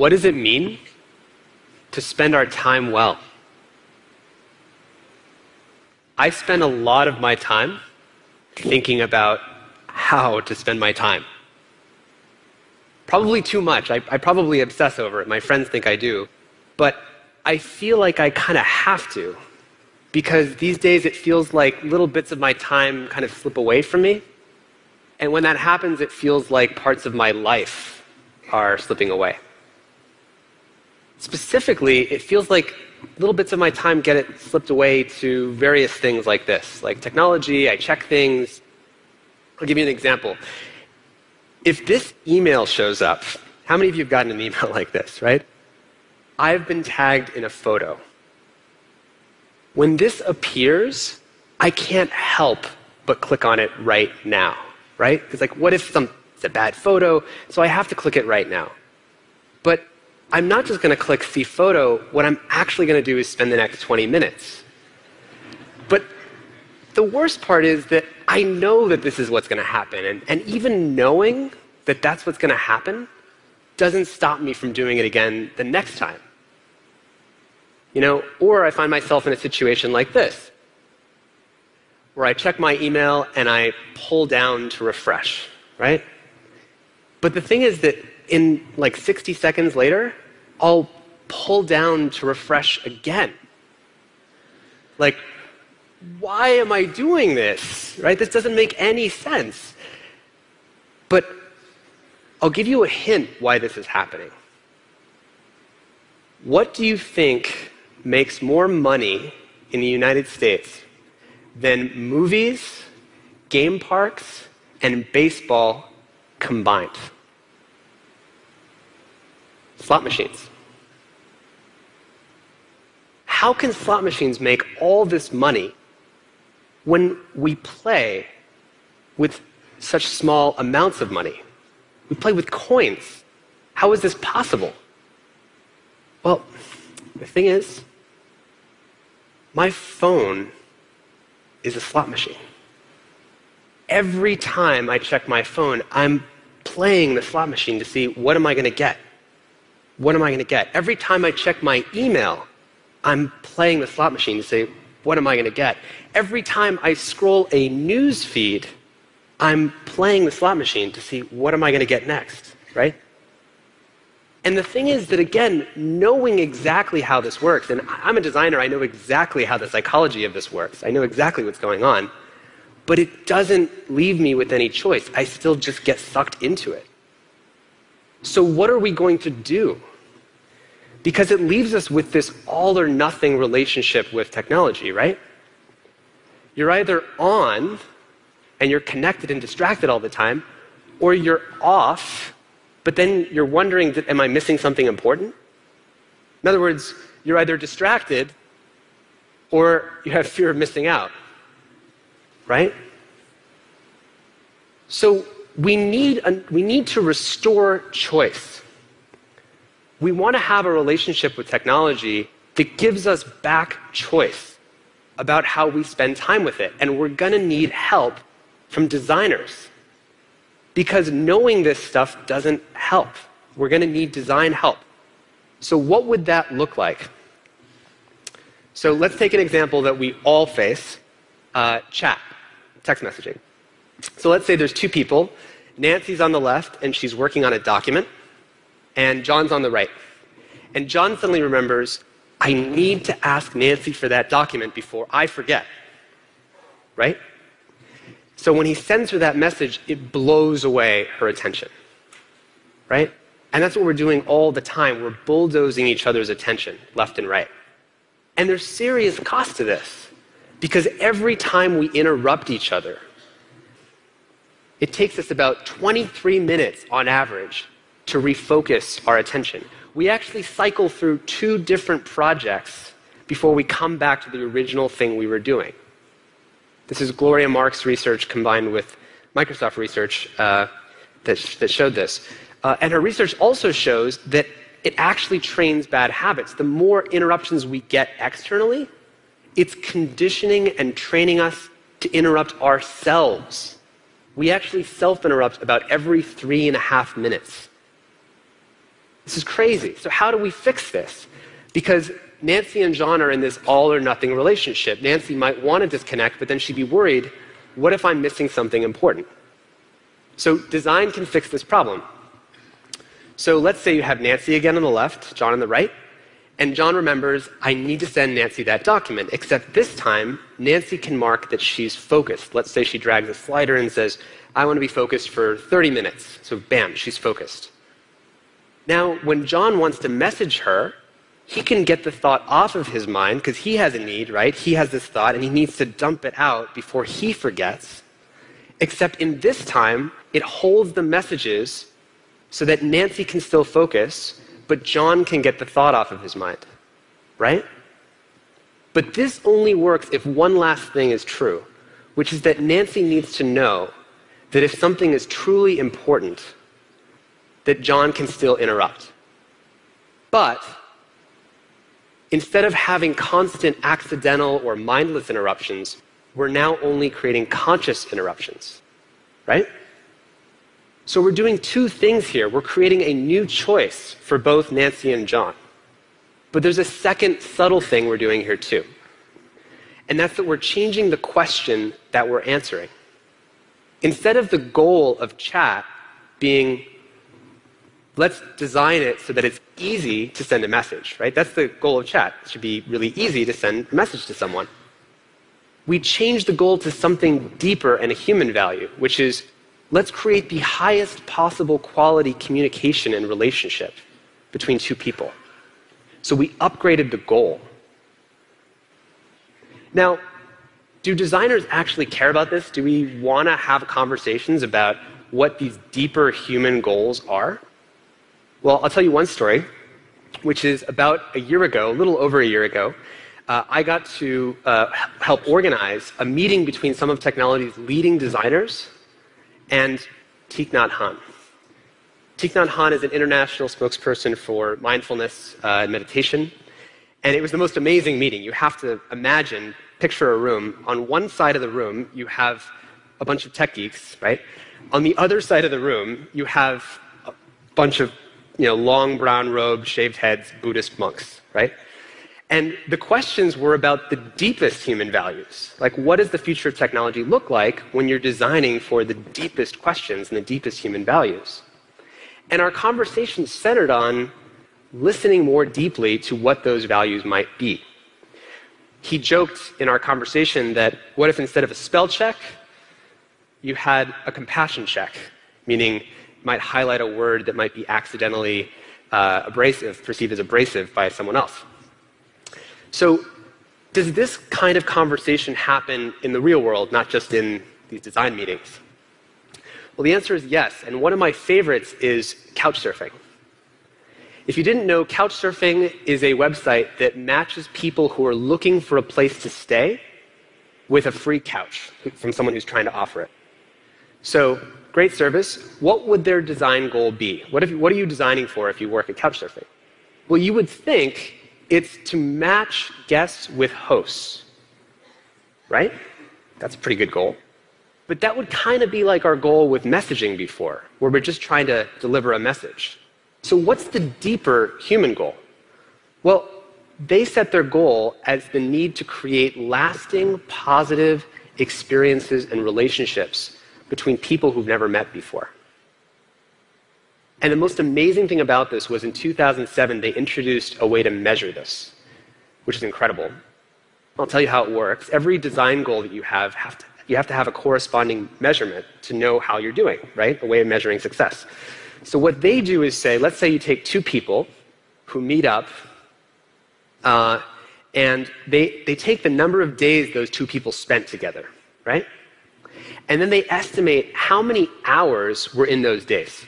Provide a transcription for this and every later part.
what does it mean to spend our time well? I spend a lot of my time thinking about how to spend my time. Probably too much. I, I probably obsess over it. My friends think I do. But I feel like I kind of have to because these days it feels like little bits of my time kind of slip away from me. And when that happens, it feels like parts of my life are slipping away. Specifically, it feels like little bits of my time get it slipped away to various things like this, like technology, I check things. I'll give you an example. If this email shows up, how many of you have gotten an email like this, right? I've been tagged in a photo. When this appears, I can't help but click on it right now, right? It's like, what if some, it's a bad photo, so I have to click it right now. But I'm not just going to click see photo. What I'm actually going to do is spend the next 20 minutes. But the worst part is that I know that this is what's going to happen. And, and even knowing that that's what's going to happen doesn't stop me from doing it again the next time. You know, or I find myself in a situation like this, where I check my email and I pull down to refresh, right? But the thing is that in like 60 seconds later, I'll pull down to refresh again. Like, why am I doing this? Right? This doesn't make any sense. But I'll give you a hint why this is happening. What do you think makes more money in the United States than movies, game parks, and baseball combined? Slot machines. How can slot machines make all this money when we play with such small amounts of money? We play with coins. How is this possible? Well, the thing is, my phone is a slot machine. Every time I check my phone, I'm playing the slot machine to see what am I going to get? What am I going to get? Every time I check my email, I'm playing the slot machine to say, what am I going to get? Every time I scroll a news feed, I'm playing the slot machine to see what am I going to get next, right? And the thing is that, again, knowing exactly how this works, and I'm a designer, I know exactly how the psychology of this works, I know exactly what's going on, but it doesn't leave me with any choice. I still just get sucked into it. So, what are we going to do? Because it leaves us with this all or nothing relationship with technology, right? You're either on and you're connected and distracted all the time, or you're off, but then you're wondering, am I missing something important? In other words, you're either distracted or you have fear of missing out, right? So we need, a, we need to restore choice we want to have a relationship with technology that gives us back choice about how we spend time with it. And we're going to need help from designers. Because knowing this stuff doesn't help. We're going to need design help. So, what would that look like? So, let's take an example that we all face uh, chat, text messaging. So, let's say there's two people. Nancy's on the left, and she's working on a document and John's on the right. And John suddenly remembers, I need to ask Nancy for that document before I forget. Right? So when he sends her that message, it blows away her attention. Right? And that's what we're doing all the time. We're bulldozing each other's attention left and right. And there's serious cost to this because every time we interrupt each other, it takes us about 23 minutes on average to refocus our attention. We actually cycle through two different projects before we come back to the original thing we were doing. This is Gloria Mark's research combined with Microsoft research uh, that, that showed this. Uh, and her research also shows that it actually trains bad habits. The more interruptions we get externally, it's conditioning and training us to interrupt ourselves. We actually self interrupt about every three and a half minutes. This is crazy. So, how do we fix this? Because Nancy and John are in this all or nothing relationship. Nancy might want to disconnect, but then she'd be worried what if I'm missing something important? So, design can fix this problem. So, let's say you have Nancy again on the left, John on the right, and John remembers, I need to send Nancy that document, except this time, Nancy can mark that she's focused. Let's say she drags a slider and says, I want to be focused for 30 minutes. So, bam, she's focused. Now, when John wants to message her, he can get the thought off of his mind because he has a need, right? He has this thought and he needs to dump it out before he forgets. Except in this time, it holds the messages so that Nancy can still focus, but John can get the thought off of his mind, right? But this only works if one last thing is true, which is that Nancy needs to know that if something is truly important, that John can still interrupt. But Instead of having constant accidental or mindless interruptions, we're now only creating conscious interruptions, right? So we're doing two things here. We're creating a new choice for both Nancy and John. But there's a second subtle thing we're doing here too. And that's that we're changing the question that we're answering. Instead of the goal of chat being let's design it so that it's easy to send a message, right? That's the goal of chat. It should be really easy to send a message to someone. We change the goal to something deeper and a human value, which is let's create the highest possible quality communication and relationship between two people. So we upgraded the goal. Now, do designers actually care about this? Do we want to have conversations about what these deeper human goals are? Well, I'll tell you one story, which is about a year ago, a little over a year ago. Uh, I got to uh, help organize a meeting between some of technology's leading designers and Thich Nhat Hanh. Thich Nhat Hanh is an international spokesperson for mindfulness uh, and meditation. And it was the most amazing meeting. You have to imagine, picture a room. On one side of the room, you have a bunch of tech geeks, right? On the other side of the room, you have a bunch of you know, long brown robed, shaved heads, Buddhist monks, right? And the questions were about the deepest human values. Like, what does the future of technology look like when you're designing for the deepest questions and the deepest human values? And our conversation centered on listening more deeply to what those values might be. He joked in our conversation that what if instead of a spell check, you had a compassion check, meaning might highlight a word that might be accidentally uh, abrasive, perceived as abrasive by someone else. So, does this kind of conversation happen in the real world, not just in these design meetings? Well, the answer is yes. And one of my favorites is couchsurfing. If you didn't know, couchsurfing is a website that matches people who are looking for a place to stay with a free couch from someone who's trying to offer it. So, great service. What would their design goal be? What, if, what are you designing for if you work at Couchsurfing? Well, you would think it's to match guests with hosts, right? That's a pretty good goal. But that would kind of be like our goal with messaging before, where we're just trying to deliver a message. So, what's the deeper human goal? Well, they set their goal as the need to create lasting, positive experiences and relationships between people who've never met before. And the most amazing thing about this was in 2007, they introduced a way to measure this, which is incredible. I'll tell you how it works. Every design goal that you have, have to, you have to have a corresponding measurement to know how you're doing, right? A way of measuring success. So what they do is say, let's say you take two people who meet up, uh, and they, they take the number of days those two people spent together, right? And then they estimate how many hours were in those days.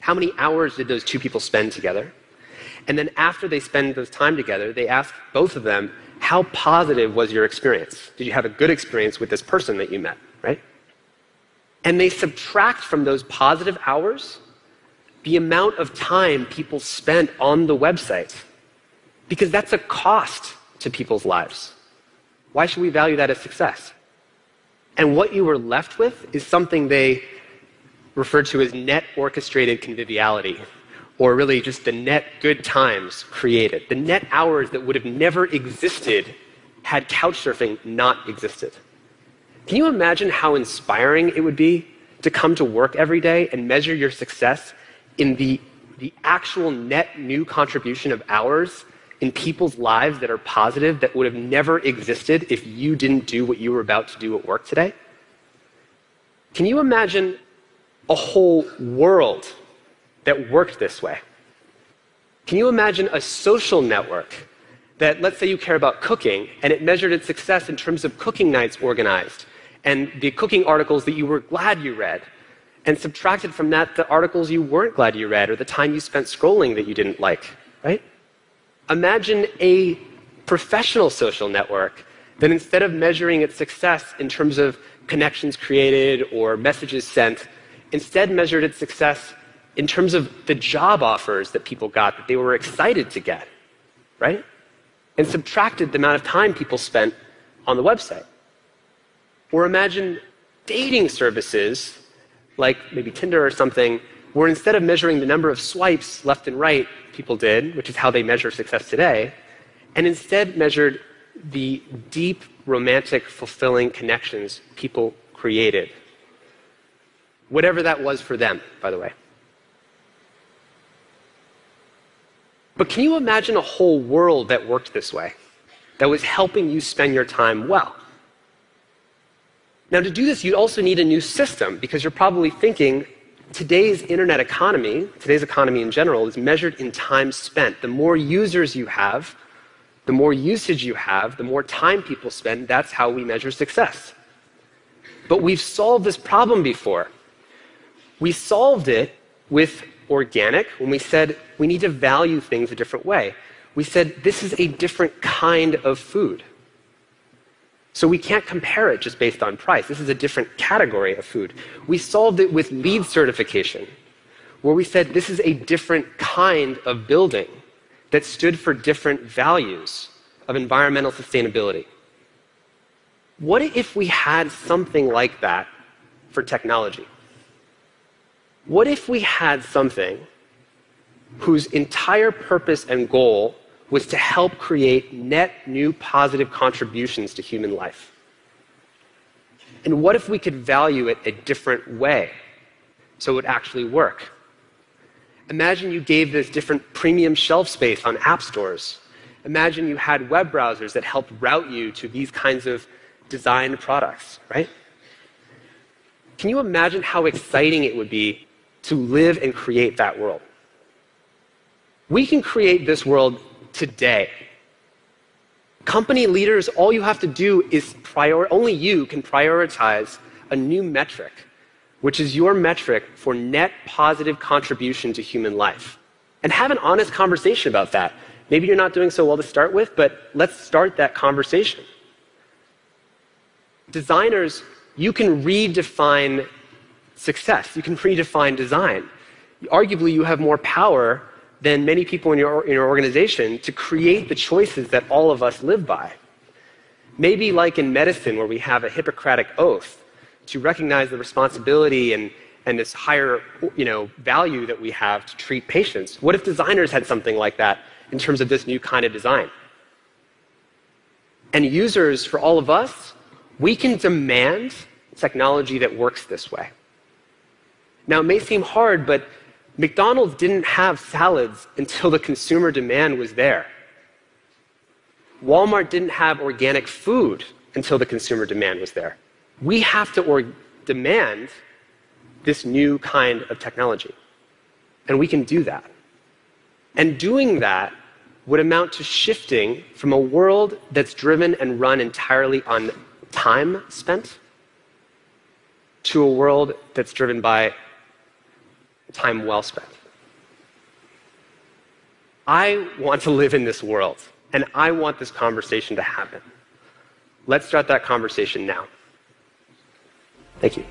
How many hours did those two people spend together? And then after they spend those time together, they ask both of them, how positive was your experience? Did you have a good experience with this person that you met, right? And they subtract from those positive hours the amount of time people spent on the website. Because that's a cost to people's lives. Why should we value that as success? And what you were left with is something they refer to as net orchestrated conviviality, or really just the net good times created, the net hours that would have never existed had couchsurfing not existed. Can you imagine how inspiring it would be to come to work every day and measure your success in the, the actual net new contribution of hours in people's lives that are positive that would have never existed if you didn't do what you were about to do at work today? Can you imagine a whole world that worked this way? Can you imagine a social network that, let's say you care about cooking, and it measured its success in terms of cooking nights organized and the cooking articles that you were glad you read, and subtracted from that the articles you weren't glad you read or the time you spent scrolling that you didn't like, right? Imagine a professional social network that instead of measuring its success in terms of connections created or messages sent, instead measured its success in terms of the job offers that people got that they were excited to get, right? And subtracted the amount of time people spent on the website. Or imagine dating services like maybe Tinder or something, where instead of measuring the number of swipes left and right people did, which is how they measure success today, and instead measured the deep, romantic, fulfilling connections people created. Whatever that was for them, by the way. But can you imagine a whole world that worked this way? That was helping you spend your time well? Now, to do this, you'd also need a new system because you're probably thinking today's internet economy, today's economy in general, is measured in time spent. The more users you have, the more usage you have, the more time people spend, that's how we measure success. But we've solved this problem before. We solved it with organic when we said we need to value things a different way. We said this is a different kind of food. So we can't compare it just based on price. This is a different category of food. We solved it with LEED certification, where we said this is a different kind of building that stood for different values of environmental sustainability. What if we had something like that for technology? What if we had something whose entire purpose and goal was to help create net new positive contributions to human life. And what if we could value it a different way so it would actually work? Imagine you gave this different premium shelf space on app stores. Imagine you had web browsers that helped route you to these kinds of designed products, right? Can you imagine how exciting it would be to live and create that world? We can create this world today. Company leaders, all you have to do is prior, only you can prioritize a new metric, which is your metric for net positive contribution to human life. And have an honest conversation about that. Maybe you're not doing so well to start with, but let's start that conversation. Designers, you can redefine success, you can redefine design. Arguably, you have more power than many people in your, in your organization to create the choices that all of us live by. Maybe like in medicine, where we have a Hippocratic oath to recognize the responsibility and, and this higher you know, value that we have to treat patients. What if designers had something like that in terms of this new kind of design? And users, for all of us, we can demand technology that works this way. Now, it may seem hard, but McDonald's didn't have salads until the consumer demand was there. Walmart didn't have organic food until the consumer demand was there. We have to demand this new kind of technology. And we can do that. And doing that would amount to shifting from a world that's driven and run entirely on time spent to a world that's driven by time well spent. I want to live in this world, and I want this conversation to happen. Let's start that conversation now. Thank you.